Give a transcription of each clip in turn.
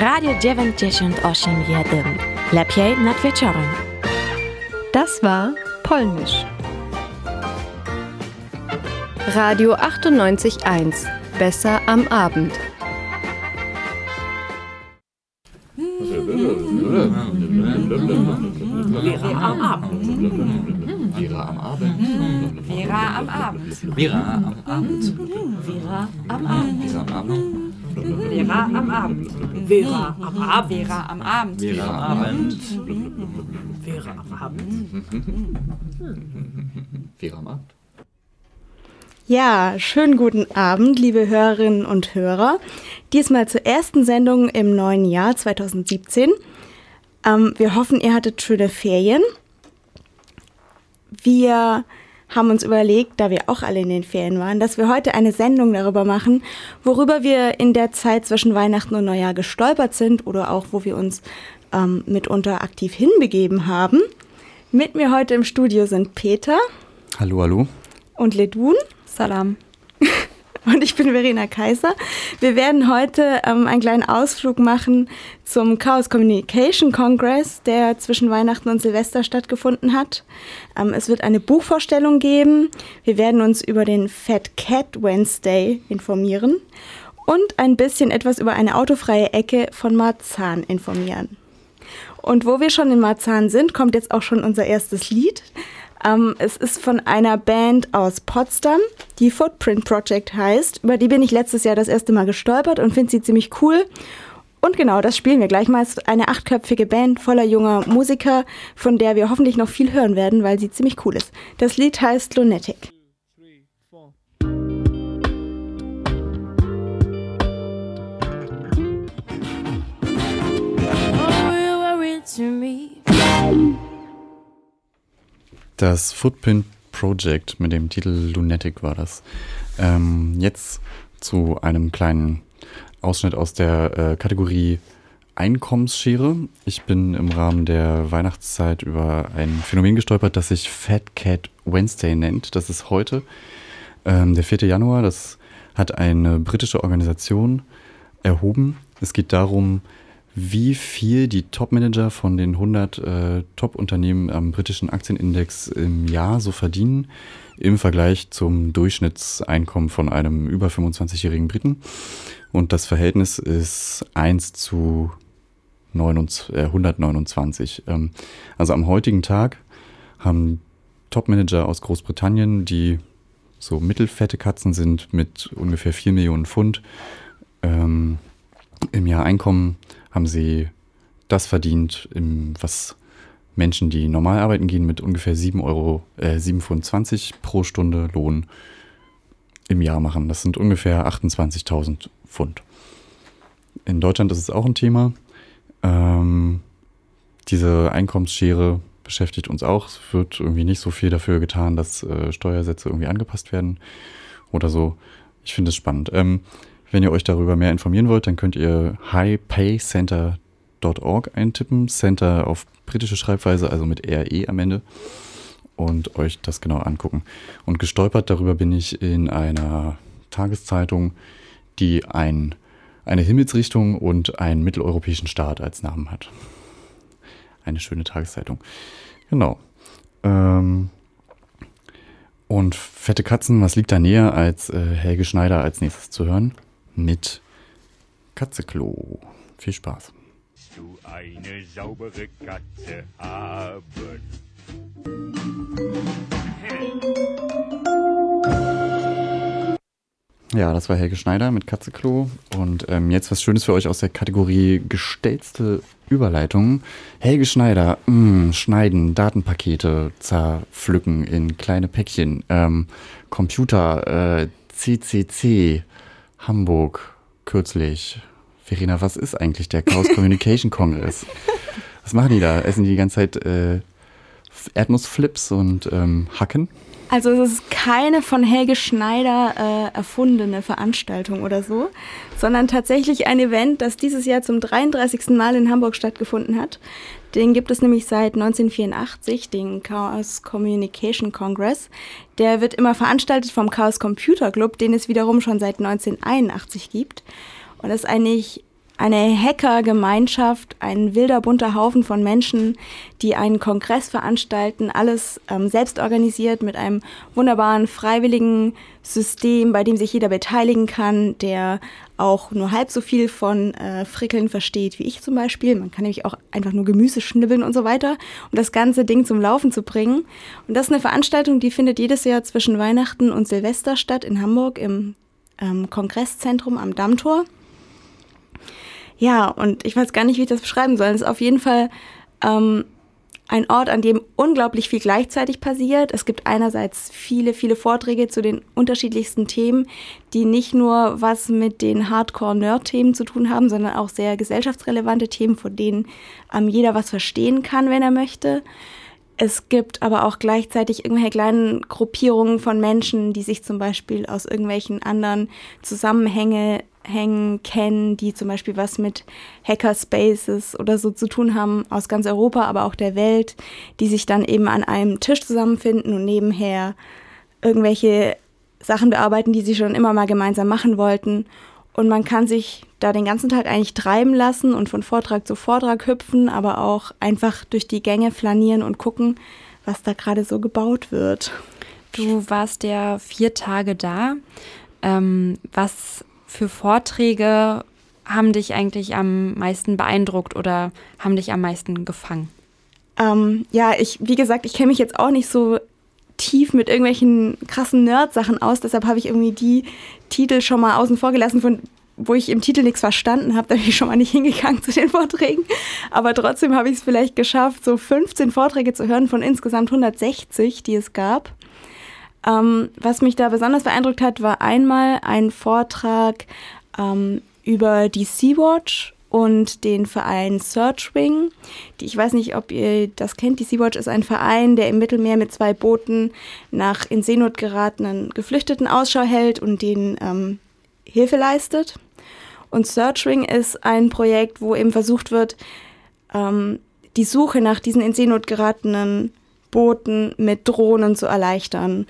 Radio 98,1. Lepiej nad wieczorem. Das war Polnisch. Radio 98.1. Besser am Abend. Vera am Abend. Vera am Abend. Vera am Abend. Vera am Abend. Vera am Abend. Vera am Abend. Vera am Abend. Vera am Abend. Vera am Abend. Vera am Abend. Vera am Abend. Vera am Abend. Ja, schönen guten Abend, liebe Hörerinnen und Hörer. Diesmal zur ersten Sendung im neuen Jahr 2017. Ähm, wir hoffen, ihr hattet schöne Ferien. Wir haben uns überlegt, da wir auch alle in den Ferien waren, dass wir heute eine Sendung darüber machen, worüber wir in der Zeit zwischen Weihnachten und Neujahr gestolpert sind oder auch wo wir uns ähm, mitunter aktiv hinbegeben haben. Mit mir heute im Studio sind Peter Hallo, hallo. und Ledun. Salam. Und ich bin Verena Kaiser. Wir werden heute ähm, einen kleinen Ausflug machen zum Chaos Communication Congress, der zwischen Weihnachten und Silvester stattgefunden hat. Ähm, es wird eine Buchvorstellung geben. Wir werden uns über den Fat Cat Wednesday informieren und ein bisschen etwas über eine autofreie Ecke von Marzahn informieren. Und wo wir schon in Marzahn sind, kommt jetzt auch schon unser erstes Lied. Ähm, es ist von einer Band aus Potsdam, die Footprint Project heißt. Über die bin ich letztes Jahr das erste Mal gestolpert und finde sie ziemlich cool. Und genau, das spielen wir gleich mal. Es ist eine achtköpfige Band voller junger Musiker, von der wir hoffentlich noch viel hören werden, weil sie ziemlich cool ist. Das Lied heißt Lunatic. Das Footprint Project mit dem Titel Lunatic war das. Ähm, jetzt zu einem kleinen Ausschnitt aus der äh, Kategorie Einkommensschere. Ich bin im Rahmen der Weihnachtszeit über ein Phänomen gestolpert, das sich Fat Cat Wednesday nennt. Das ist heute, ähm, der 4. Januar. Das hat eine britische Organisation erhoben. Es geht darum, wie viel die Top-Manager von den 100 äh, Top-Unternehmen am britischen Aktienindex im Jahr so verdienen im Vergleich zum Durchschnittseinkommen von einem über 25-jährigen Briten. Und das Verhältnis ist 1 zu 29, äh, 129. Ähm, also am heutigen Tag haben Top-Manager aus Großbritannien, die so mittelfette Katzen sind mit ungefähr 4 Millionen Pfund ähm, im Jahr Einkommen, haben sie das verdient, im, was Menschen, die normal arbeiten gehen, mit ungefähr 7 Euro, äh, 7,20 pro Stunde Lohn im Jahr machen. Das sind ungefähr 28.000 Pfund. In Deutschland ist es auch ein Thema. Ähm, diese Einkommensschere beschäftigt uns auch. Es wird irgendwie nicht so viel dafür getan, dass äh, Steuersätze irgendwie angepasst werden oder so. Ich finde es spannend. Ähm, wenn ihr euch darüber mehr informieren wollt, dann könnt ihr highpaycenter.org eintippen. Center auf britische Schreibweise, also mit RE am Ende. Und euch das genau angucken. Und gestolpert darüber bin ich in einer Tageszeitung, die ein, eine Himmelsrichtung und einen mitteleuropäischen Staat als Namen hat. Eine schöne Tageszeitung. Genau. Ähm, und fette Katzen, was liegt da näher, als äh, Helge Schneider als nächstes zu hören? Mit Katzeklo. Viel Spaß. du eine saubere Katze haben. Ja, das war Helge Schneider mit Katzeklo. Und ähm, jetzt was Schönes für euch aus der Kategorie gestellte Überleitung. Helge Schneider, mh, schneiden, Datenpakete zerpflücken in kleine Päckchen. Ähm, Computer, äh, CCC, Hamburg, kürzlich. Verena, was ist eigentlich der Chaos Communication Congress? Was machen die da? Essen die die ganze Zeit äh, Erdnussflips und ähm, Hacken? Also es ist keine von Helge Schneider äh, erfundene Veranstaltung oder so, sondern tatsächlich ein Event, das dieses Jahr zum 33. Mal in Hamburg stattgefunden hat. Den gibt es nämlich seit 1984, den Chaos Communication Congress. Der wird immer veranstaltet vom Chaos Computer Club, den es wiederum schon seit 1981 gibt. Und das ist eigentlich eine Hacker-Gemeinschaft, ein wilder bunter Haufen von Menschen, die einen Kongress veranstalten, alles ähm, selbst organisiert mit einem wunderbaren freiwilligen System, bei dem sich jeder beteiligen kann, der auch nur halb so viel von äh, Frickeln versteht wie ich zum Beispiel. Man kann nämlich auch einfach nur Gemüse schnibbeln und so weiter, um das ganze Ding zum Laufen zu bringen. Und das ist eine Veranstaltung, die findet jedes Jahr zwischen Weihnachten und Silvester statt in Hamburg im ähm, Kongresszentrum am Dammtor. Ja, und ich weiß gar nicht, wie ich das beschreiben soll. Es ist auf jeden Fall ähm, ein Ort, an dem unglaublich viel gleichzeitig passiert. Es gibt einerseits viele, viele Vorträge zu den unterschiedlichsten Themen, die nicht nur was mit den Hardcore-Nerd-Themen zu tun haben, sondern auch sehr gesellschaftsrelevante Themen, von denen ähm, jeder was verstehen kann, wenn er möchte. Es gibt aber auch gleichzeitig irgendwelche kleinen Gruppierungen von Menschen, die sich zum Beispiel aus irgendwelchen anderen Zusammenhängen hängen, kennen, die zum Beispiel was mit Hackerspaces oder so zu tun haben aus ganz Europa, aber auch der Welt, die sich dann eben an einem Tisch zusammenfinden und nebenher irgendwelche Sachen bearbeiten, die sie schon immer mal gemeinsam machen wollten. Und man kann sich da den ganzen Tag eigentlich treiben lassen und von Vortrag zu Vortrag hüpfen, aber auch einfach durch die Gänge flanieren und gucken, was da gerade so gebaut wird. Du warst ja vier Tage da. Ähm, was für Vorträge haben dich eigentlich am meisten beeindruckt oder haben dich am meisten gefangen? Ähm, ja, ich, wie gesagt, ich kenne mich jetzt auch nicht so tief mit irgendwelchen krassen Nerd-Sachen aus, deshalb habe ich irgendwie die Titel schon mal außen vor gelassen, von wo ich im Titel nichts verstanden habe, da bin ich schon mal nicht hingegangen zu den Vorträgen. Aber trotzdem habe ich es vielleicht geschafft, so 15 Vorträge zu hören von insgesamt 160, die es gab. Ähm, was mich da besonders beeindruckt hat, war einmal ein Vortrag ähm, über die Sea-Watch und den Verein Searchwing. Die, ich weiß nicht, ob ihr das kennt. Die Sea-Watch ist ein Verein, der im Mittelmeer mit zwei Booten nach in Seenot geratenen Geflüchteten Ausschau hält und denen ähm, Hilfe leistet. Und Searchwing ist ein Projekt, wo eben versucht wird, ähm, die Suche nach diesen in Seenot geratenen Booten mit Drohnen zu erleichtern.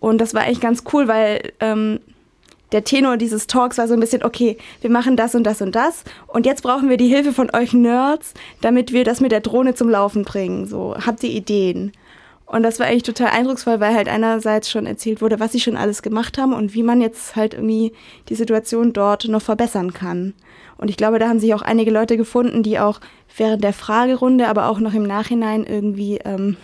Und das war eigentlich ganz cool, weil ähm, der Tenor dieses Talks war so ein bisschen, okay, wir machen das und das und das und jetzt brauchen wir die Hilfe von euch Nerds, damit wir das mit der Drohne zum Laufen bringen. So, habt ihr Ideen? Und das war eigentlich total eindrucksvoll, weil halt einerseits schon erzählt wurde, was sie schon alles gemacht haben und wie man jetzt halt irgendwie die Situation dort noch verbessern kann. Und ich glaube, da haben sich auch einige Leute gefunden, die auch während der Fragerunde, aber auch noch im Nachhinein irgendwie ähm,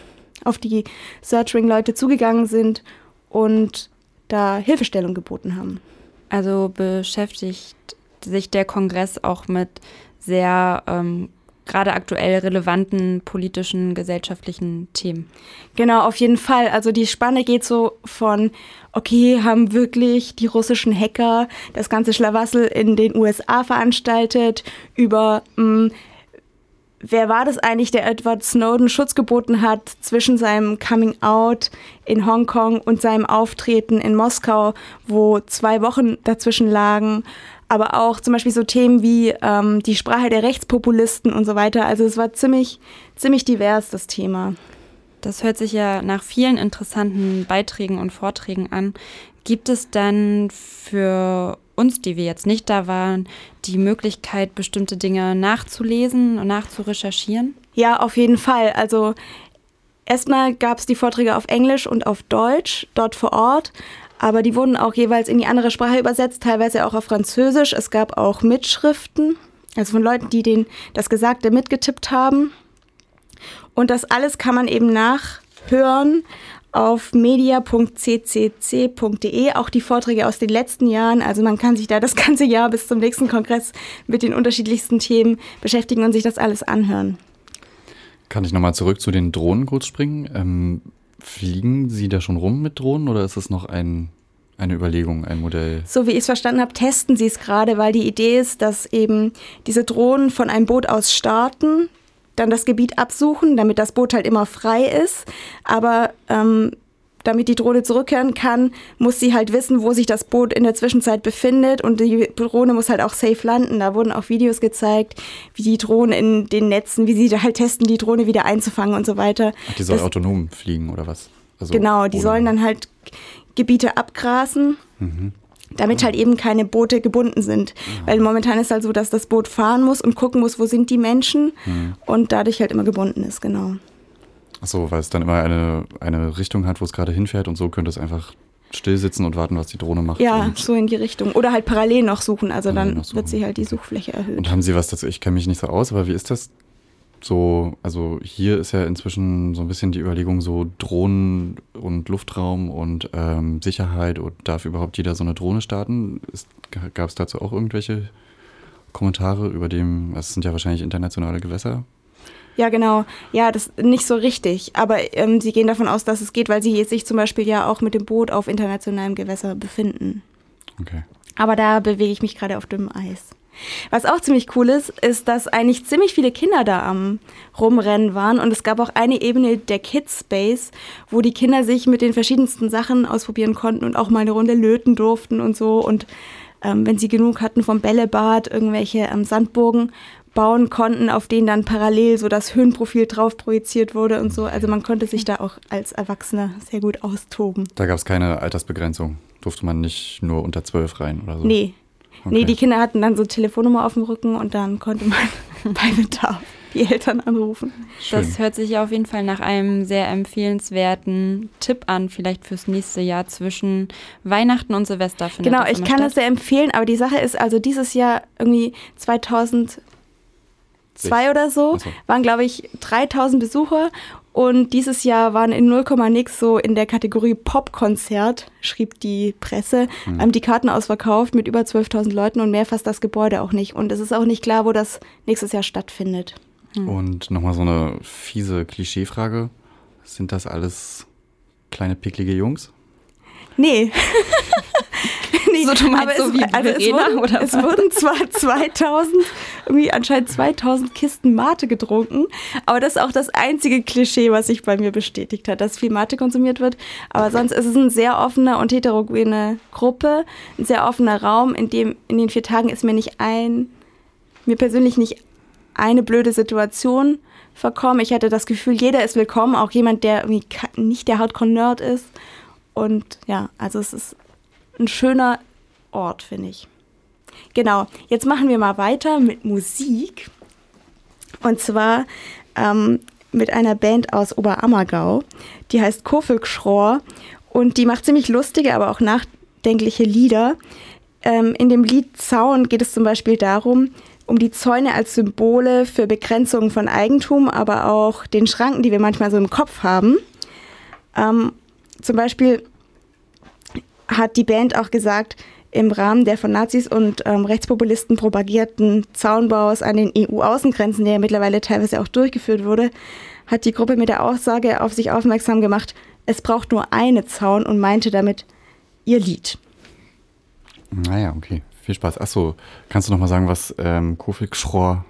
auf die Searchring-Leute zugegangen sind und da Hilfestellung geboten haben. Also beschäftigt sich der Kongress auch mit sehr ähm, gerade aktuell relevanten politischen, gesellschaftlichen Themen. Genau, auf jeden Fall. Also die Spanne geht so von, okay, haben wirklich die russischen Hacker das ganze Schlamassel in den USA veranstaltet, über mh, hm, wer war das eigentlich, der Edward Snowden Schutz geboten hat zwischen seinem Coming Out in Hongkong und seinem Auftreten in Moskau, wo zwei Wochen dazwischen lagen. Aber auch zum Beispiel so Themen wie ähm, die Sprache der Rechtspopulisten und so weiter. Also es war ziemlich, ziemlich divers, das Thema. Das hört sich ja nach vielen interessanten Beiträgen und Vorträgen an. Gibt es dann für uns, die wir jetzt nicht da waren, die Möglichkeit, bestimmte Dinge nachzulesen und nachzurecherchieren? Ja, auf jeden Fall. Also erstmal gab es die Vorträge auf Englisch und auf Deutsch dort vor Ort. Aber die wurden auch jeweils in die andere Sprache übersetzt, teilweise auch auf Französisch. Es gab auch Mitschriften, also von Leuten, die den, das Gesagte mitgetippt haben. Und das alles kann man eben nachhören auf media.ccc.de auch die Vorträge aus den letzten Jahren. Also man kann sich da das ganze Jahr bis zum nächsten Kongress mit den unterschiedlichsten Themen beschäftigen und sich das alles anhören. Kann ich nochmal zurück zu den Drohnen kurz springen? Ähm, fliegen Sie da schon rum mit Drohnen oder ist es noch ein, eine Überlegung, ein Modell? So wie ich es verstanden habe, testen Sie es gerade, weil die Idee ist, dass eben diese Drohnen von einem Boot aus starten, dann das Gebiet absuchen, damit das Boot halt immer frei ist. Aber ähm, damit die Drohne zurückkehren kann, muss sie halt wissen, wo sich das Boot in der Zwischenzeit befindet und die Drohne muss halt auch safe landen. Da wurden auch Videos gezeigt, wie die Drohnen in den Netzen, wie sie da halt testen, die Drohne wieder einzufangen und so weiter. Ach, die soll das, autonom fliegen oder was? Also genau, die sollen dann halt Gebiete abgrasen. Mhm. Damit halt eben keine Boote gebunden sind. Weil momentan ist halt so, dass das Boot fahren muss und gucken muss, wo sind die Menschen und dadurch halt immer gebunden ist, genau. Achso, weil es dann immer eine, eine Richtung hat, wo es gerade hinfährt und so könnte es einfach still sitzen und warten, was die Drohne macht. Ja, so in die Richtung. Oder halt parallel noch suchen, also Parallel dann suchen. wird sich halt die Suchfläche erhöht. und haben Sie was dazu? Ich kenne mich nicht so aus, aber wie ist das so? Also hier ist ja inzwischen so ein bisschen die Überlegung, so Drohnen und Luftraum und ähm, Sicherheit und darf überhaupt jeder so eine Drohne starten? Gab es dazu auch irgendwelche Kommentare über dem, das sind ja wahrscheinlich internationale Gewässer? Ja, genau. Ja, das nicht so richtig. Aber ähm, sie gehen davon aus, dass es geht, weil sie sich zum Beispiel ja auch mit dem Boot auf internationalem Gewässer befinden. Okay. Aber da bewege ich mich gerade auf dünnem Eis. Was auch ziemlich cool ist, ist, dass eigentlich ziemlich viele Kinder da am Rumrennen waren. Und es gab auch eine Ebene der Kids Space, wo die Kinder sich mit den verschiedensten Sachen ausprobieren konnten und auch mal eine Runde löten durften und so. Und ähm, wenn sie genug hatten vom Bällebad, irgendwelche ähm, Sandburgen bauen konnten, auf denen dann parallel so das Höhenprofil drauf projiziert wurde und so. Also man konnte sich da auch als Erwachsener sehr gut austoben. Da gab es keine Altersbegrenzung. Durfte man nicht nur unter zwölf rein oder so? Nee. Nee, Okay. die Kinder hatten dann so Telefonnummer auf dem Rücken und dann konnte man bei Bedarf die Eltern anrufen. Schön. Das hört sich ja auf jeden Fall nach einem sehr empfehlenswerten Tipp an, vielleicht fürs nächste Jahr zwischen Weihnachten und Silvester. findet Genau, das ich kann statt. es sehr empfehlen, aber die Sache ist, also dieses Jahr irgendwie 2002 oder so, so. waren glaube ich 3000 Besucher und dieses Jahr waren in 0, nix so in der Kategorie Popkonzert, schrieb die Presse, Hm. ähm, die Karten ausverkauft mit über 12.000 Leuten und mehr fasst das Gebäude auch nicht. Und es ist auch nicht klar, wo das nächstes Jahr stattfindet. Und nochmal so eine fiese Klischeefrage. Sind das alles kleine picklige Jungs? Nee. nee. So, du meinst so es, wie also es, Verena, wurden, oder es was? wurden zwar 2000, irgendwie anscheinend 2000 Kisten Mate getrunken, aber das ist auch das einzige Klischee, was sich bei mir bestätigt hat, dass viel Mate konsumiert wird. Aber sonst ist es eine sehr offene und heterogene Gruppe, ein sehr offener Raum, in dem in den vier Tagen ist mir nicht ein, mir persönlich nicht eine blöde Situation verkommen. Ich hatte das Gefühl, jeder ist willkommen, auch jemand, der irgendwie nicht der Hardcore-Nerd ist. Und ja, also es ist ein schöner Ort, finde ich. Genau, jetzt machen wir mal weiter mit Musik. Und zwar ähm, mit einer Band aus Oberammergau. Die heißt Kofelgschror und die macht ziemlich lustige, aber auch nachdenkliche Lieder. Ähm, in dem Lied Zaun geht es zum Beispiel darum, um die Zäune als Symbole für Begrenzungen von Eigentum, aber auch den Schranken, die wir manchmal so im Kopf haben. Ähm, zum Beispiel hat die Band auch gesagt, im Rahmen der von Nazis und ähm, Rechtspopulisten propagierten Zaunbaus an den EU-Außengrenzen, der ja mittlerweile teilweise auch durchgeführt wurde, hat die Gruppe mit der Aussage auf sich aufmerksam gemacht, es braucht nur eine Zaun und meinte damit ihr Lied. Naja, okay. Viel Spaß. Achso, kannst du nochmal sagen, was ähm, Kofik-Schrohr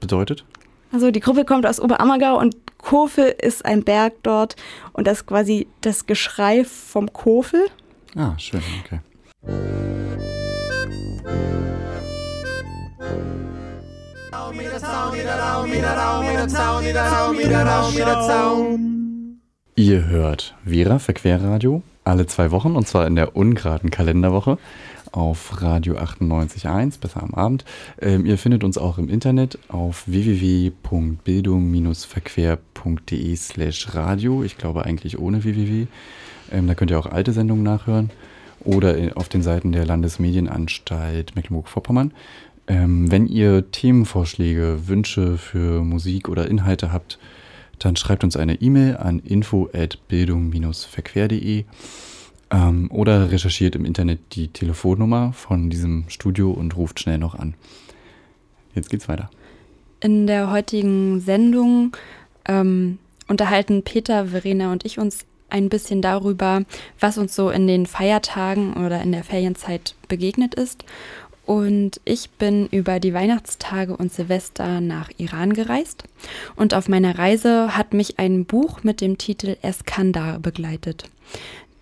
bedeutet? Also die Gruppe kommt aus Oberammergau und Kofel ist ein Berg dort und das ist quasi das Geschrei vom Kofel. Ah, schön, okay. Ihr hört Vera Verquerradio alle zwei Wochen und zwar in der ungeraden Kalenderwoche auf Radio 98.1, besser am Abend. Ähm, ihr findet uns auch im Internet auf www.bildung-verquer.de slash radio. Ich glaube eigentlich ohne www. Ähm, da könnt ihr auch alte Sendungen nachhören oder auf den Seiten der Landesmedienanstalt Mecklenburg-Vorpommern. Ähm, wenn ihr Themenvorschläge, Wünsche für Musik oder Inhalte habt, dann schreibt uns eine E-Mail an info@bildung-verquer.de ähm, oder recherchiert im Internet die Telefonnummer von diesem Studio und ruft schnell noch an. Jetzt geht's weiter. In der heutigen Sendung ähm, unterhalten Peter, Verena und ich uns ein bisschen darüber, was uns so in den Feiertagen oder in der Ferienzeit begegnet ist. Und ich bin über die Weihnachtstage und Silvester nach Iran gereist. Und auf meiner Reise hat mich ein Buch mit dem Titel Eskandar begleitet.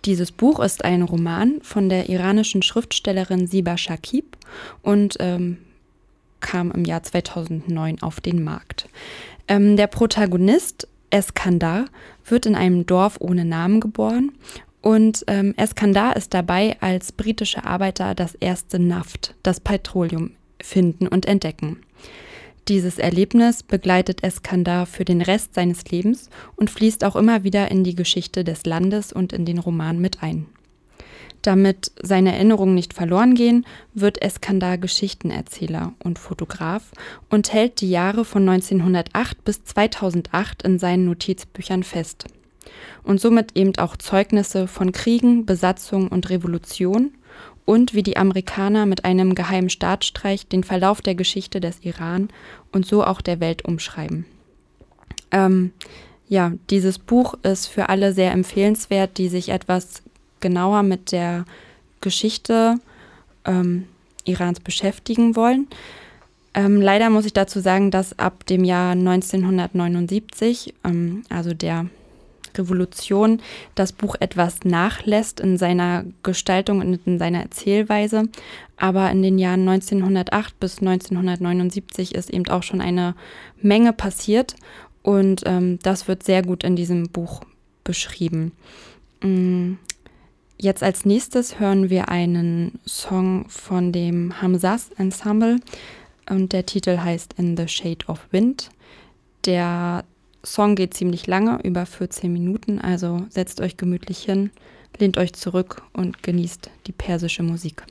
Dieses Buch ist ein Roman von der iranischen Schriftstellerin Siba Shakib und ähm, kam im Jahr 2009 auf den Markt. Ähm, der Protagonist Eskandar wird in einem Dorf ohne Namen geboren Und ähm, Eskandar ist dabei, als britische Arbeiter das erste Naft, das Petroleum, finden und entdecken. Dieses Erlebnis begleitet Eskandar für den Rest seines Lebens und fließt auch immer wieder in die Geschichte des Landes und in den Roman mit ein. Damit seine Erinnerungen nicht verloren gehen, wird Eskandar Geschichtenerzähler und Fotograf und hält die Jahre von 1908 bis 2008 in seinen Notizbüchern fest. Und somit eben auch Zeugnisse von Kriegen, Besatzung und Revolution und wie die Amerikaner mit einem geheimen Staatsstreich den Verlauf der Geschichte des Iran und so auch der Welt umschreiben. Ähm, ja, dieses Buch ist für alle sehr empfehlenswert, die sich etwas genauer mit der Geschichte ähm, Irans beschäftigen wollen. Ähm, leider muss ich dazu sagen, dass ab dem Jahr 1979, ähm, also der Revolution, das Buch etwas nachlässt in seiner Gestaltung und in seiner Erzählweise. Aber in den Jahren 1908 bis 1979 ist eben auch schon eine Menge passiert und ähm, das wird sehr gut in diesem Buch beschrieben. Mm, Jetzt als nächstes hören wir einen Song von dem Hamsas Ensemble und der Titel heißt In the Shade of Wind. Der Song geht ziemlich lange, über 14 Minuten, also setzt euch gemütlich hin, lehnt euch zurück und genießt die persische Musik.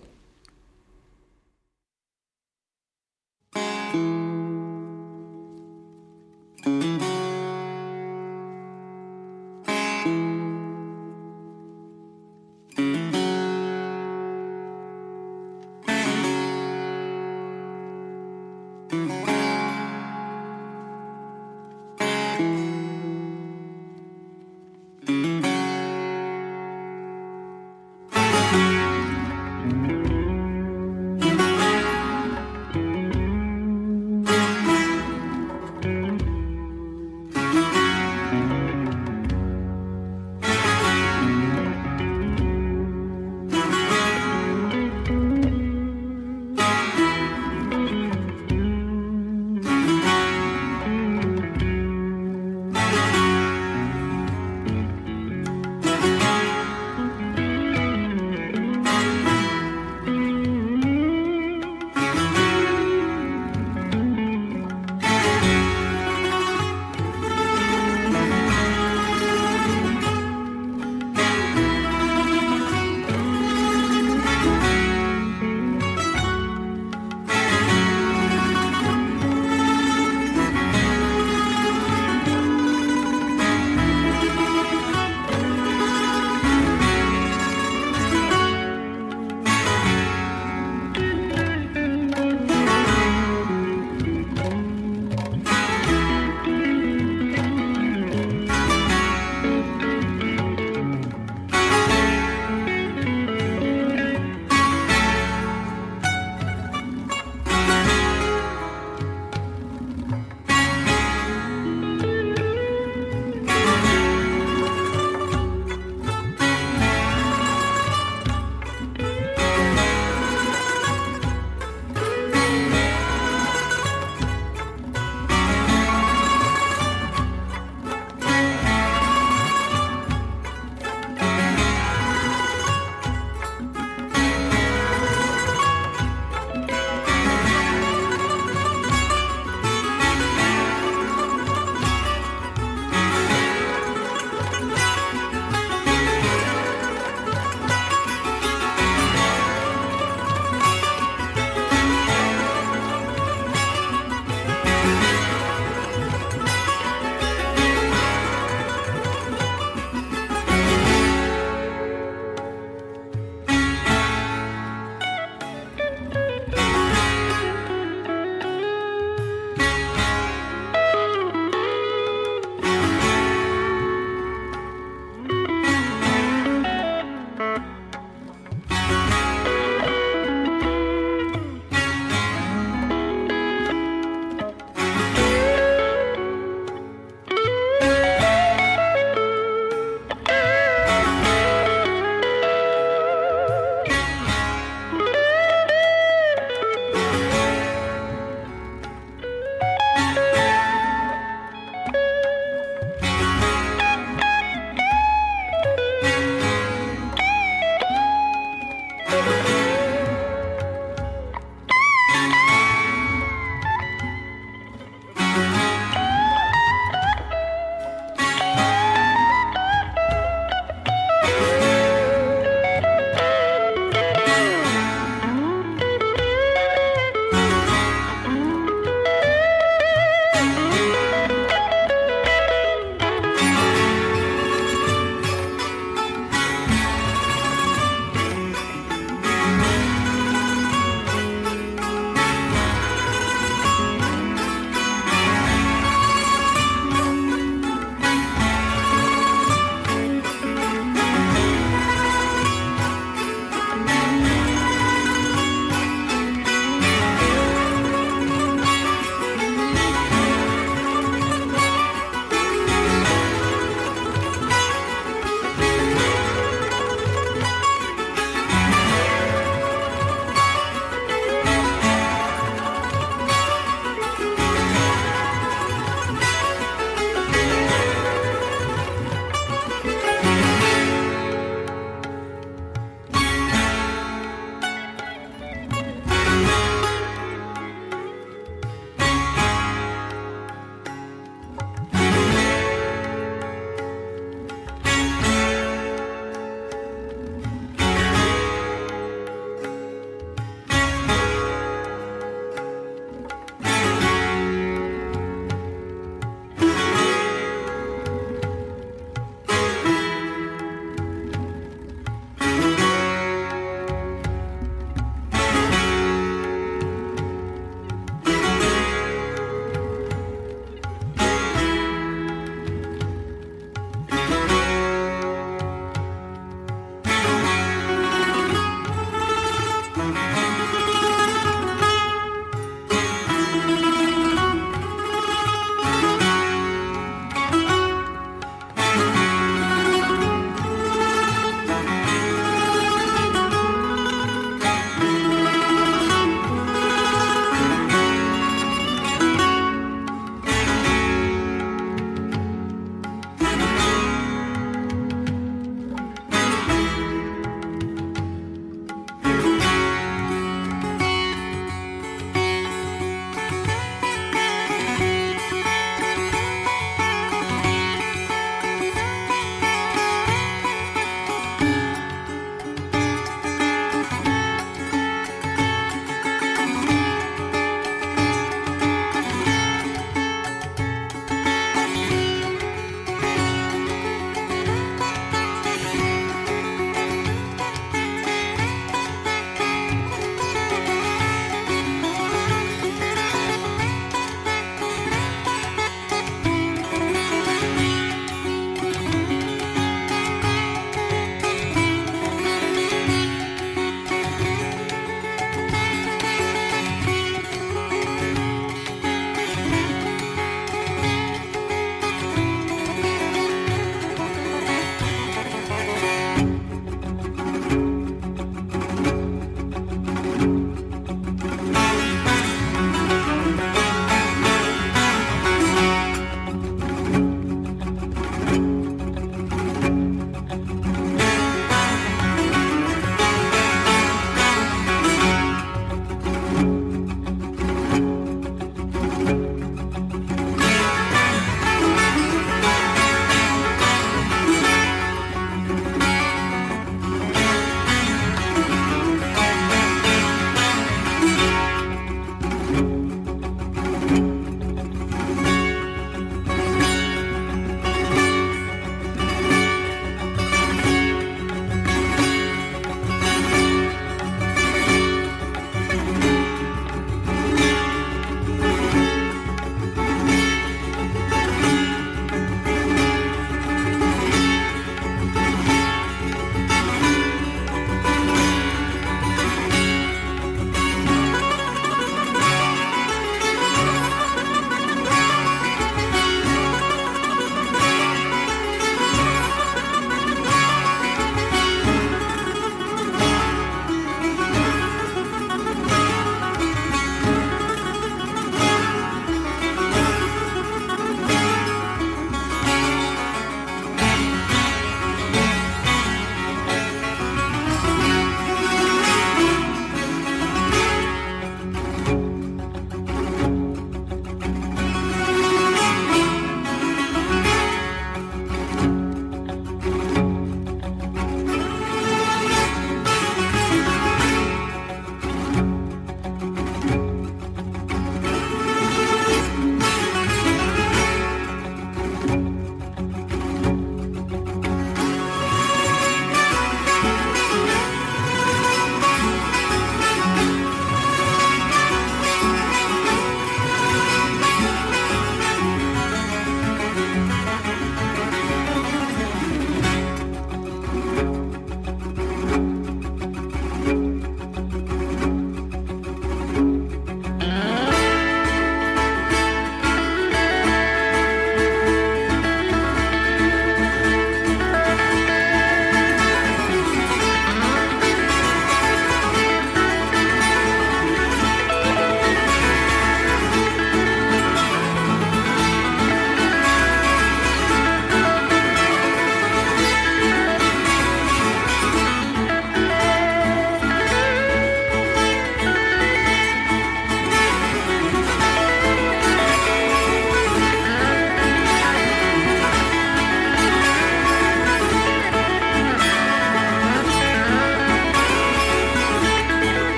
Mm-hmm.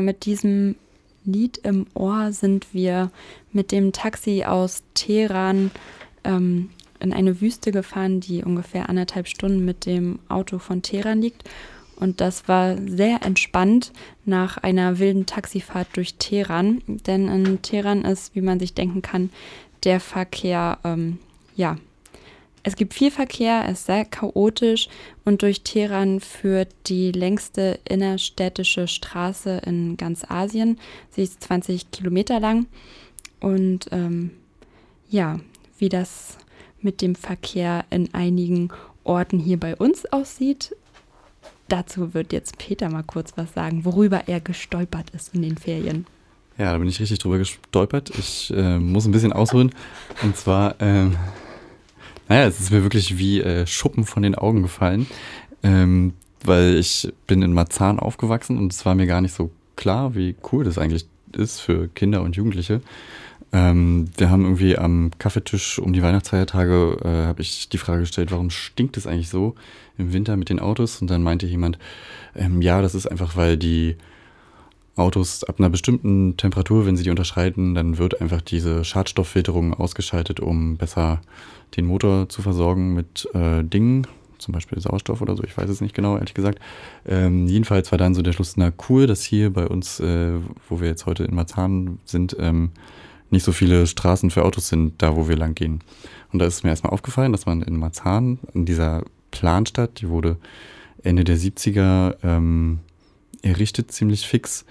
Mit diesem Lied im Ohr sind wir mit dem Taxi aus Teheran ähm, in eine Wüste gefahren, die ungefähr anderthalb Stunden mit dem Auto von Teheran liegt. Und das war sehr entspannt nach einer wilden Taxifahrt durch Teheran. Denn in Teheran ist, wie man sich denken kann, der Verkehr, ähm, ja, es gibt viel Verkehr, es ist sehr chaotisch und durch Teheran führt die längste innerstädtische Straße in ganz Asien. Sie ist 20 Kilometer lang und ähm, ja, wie das mit dem Verkehr in einigen Orten hier bei uns aussieht, dazu wird jetzt Peter mal kurz was sagen, worüber er gestolpert ist in den Ferien. Ja, da bin ich richtig drüber gestolpert. Ich äh, muss ein bisschen ausholen. Und zwar, ähm, naja, es ist mir wirklich wie äh, Schuppen von den Augen gefallen, ähm, weil ich bin in Marzahn aufgewachsen und es war mir gar nicht so klar, wie cool das eigentlich ist für Kinder und Jugendliche. Ähm, wir haben irgendwie am Kaffeetisch um die Weihnachtsfeiertage, äh, habe ich die Frage gestellt, warum stinkt es eigentlich so im Winter mit den Autos? Und dann meinte jemand, ähm, ja, das ist einfach, weil die Autos ab einer bestimmten Temperatur, wenn sie die unterschreiten, dann wird einfach diese Schadstofffilterung ausgeschaltet, um besser den Motor zu versorgen mit äh, Dingen, zum Beispiel Sauerstoff oder so, ich weiß es nicht genau, ehrlich gesagt. Ähm, jedenfalls war dann so der Schluss, na cool, dass hier bei uns, äh, wo wir jetzt heute in Marzahn sind, ähm, nicht so viele Straßen für Autos sind, da wo wir lang gehen. Und da ist mir erstmal aufgefallen, dass man in Marzahn, in dieser Planstadt, die wurde Ende der 70er ähm, errichtet, ziemlich fix,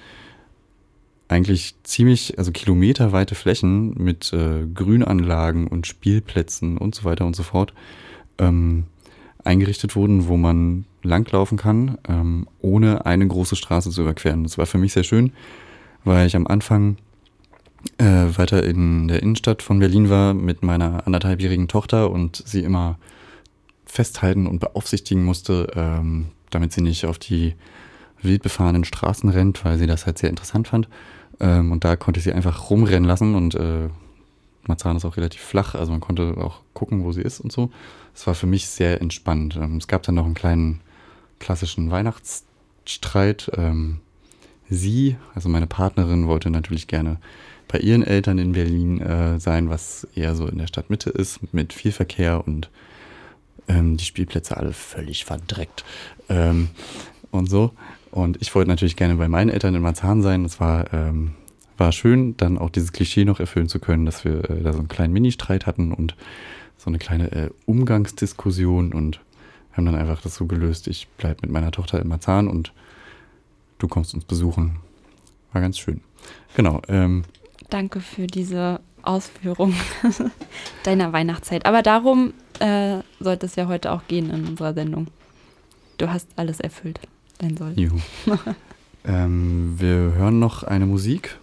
eigentlich ziemlich, also kilometerweite Flächen mit äh, Grünanlagen und Spielplätzen und so weiter und so fort ähm, eingerichtet wurden, wo man langlaufen kann, ähm, ohne eine große Straße zu überqueren. Das war für mich sehr schön, weil ich am Anfang äh, weiter in der Innenstadt von Berlin war mit meiner anderthalbjährigen Tochter und sie immer festhalten und beaufsichtigen musste, ähm, damit sie nicht auf die wild befahrenen Straßen rennt, weil sie das halt sehr interessant fand. Ähm, und da konnte ich sie einfach rumrennen lassen und äh, Marzahn ist auch relativ flach, also man konnte auch gucken, wo sie ist und so. Es war für mich sehr entspannt. Ähm, es gab dann noch einen kleinen klassischen Weihnachtsstreit. Ähm, sie, also meine Partnerin, wollte natürlich gerne bei ihren Eltern in Berlin äh, sein, was eher so in der Stadtmitte ist, mit viel Verkehr und ähm, die Spielplätze alle völlig verdreckt ähm, und so. Und ich wollte natürlich gerne bei meinen Eltern in Marzahn sein. Das war, ähm, war schön, dann auch dieses Klischee noch erfüllen zu können, dass wir äh, da so einen kleinen Ministreit hatten und so eine kleine äh, Umgangsdiskussion und haben dann einfach das so gelöst. Ich bleibe mit meiner Tochter in Marzahn und du kommst uns besuchen. War ganz schön. Genau. Ähm, Danke für diese Ausführung deiner Weihnachtszeit. Aber darum äh, sollte es ja heute auch gehen in unserer Sendung. Du hast alles erfüllt, dein Soll. Juhu. ähm, wir hören noch eine Musik,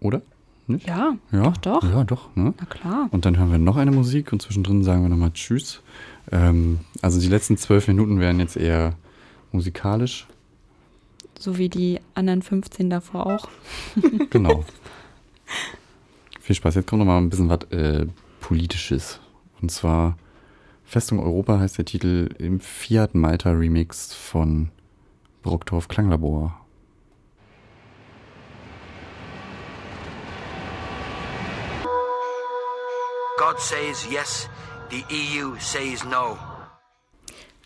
oder? Nicht? Ja, Ja, doch, doch. Ja, doch. Ne? Na klar. Und dann hören wir noch eine Musik und zwischendrin sagen wir nochmal Tschüss. Ähm, also die letzten zwölf Minuten wären jetzt eher musikalisch. So wie die anderen 15 davor auch. Genau. Viel Spaß. Jetzt kommt noch mal ein bisschen was äh, Politisches. Und zwar Festung Europa heißt der Titel im Fiat Malta Remix von Brockdorf Klanglabor. God says yes, the EU says no.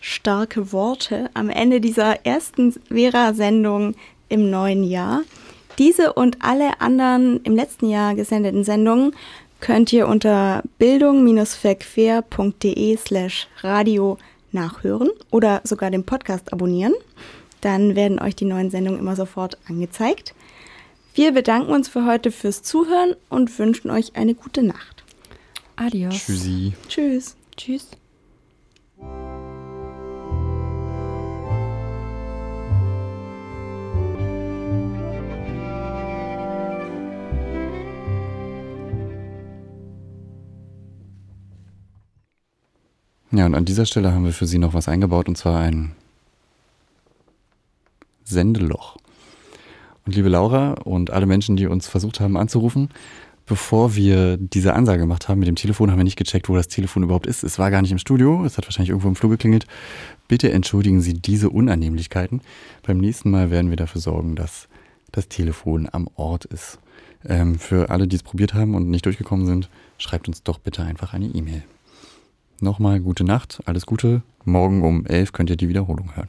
starke Worte am Ende dieser ersten Vera-Sendung im neuen Jahr. Diese und alle anderen im letzten Jahr gesendeten Sendungen könnt ihr unter bildung-verquer.de slash radio nachhören oder sogar den Podcast abonnieren. Dann werden euch die neuen Sendungen immer sofort angezeigt. Wir bedanken uns für heute fürs Zuhören und wünschen euch eine gute Nacht. Adios. Tschüssi. Tschüss. Tschüss. Ja, und an dieser Stelle haben wir für Sie noch was eingebaut und zwar ein Sendeloch. Und liebe Laura und alle Menschen, die uns versucht haben anzurufen, bevor wir diese Ansage gemacht haben mit dem Telefon, haben wir nicht gecheckt, wo das Telefon überhaupt ist. Es war gar nicht im Studio, es hat wahrscheinlich irgendwo im Flur geklingelt. Bitte entschuldigen Sie diese Unannehmlichkeiten. Beim nächsten Mal werden wir dafür sorgen, dass das Telefon am Ort ist. Ähm, für alle, die es probiert haben und nicht durchgekommen sind, schreibt uns doch bitte einfach eine E-Mail. Nochmal gute Nacht, alles Gute. Morgen um 11 könnt ihr die Wiederholung hören.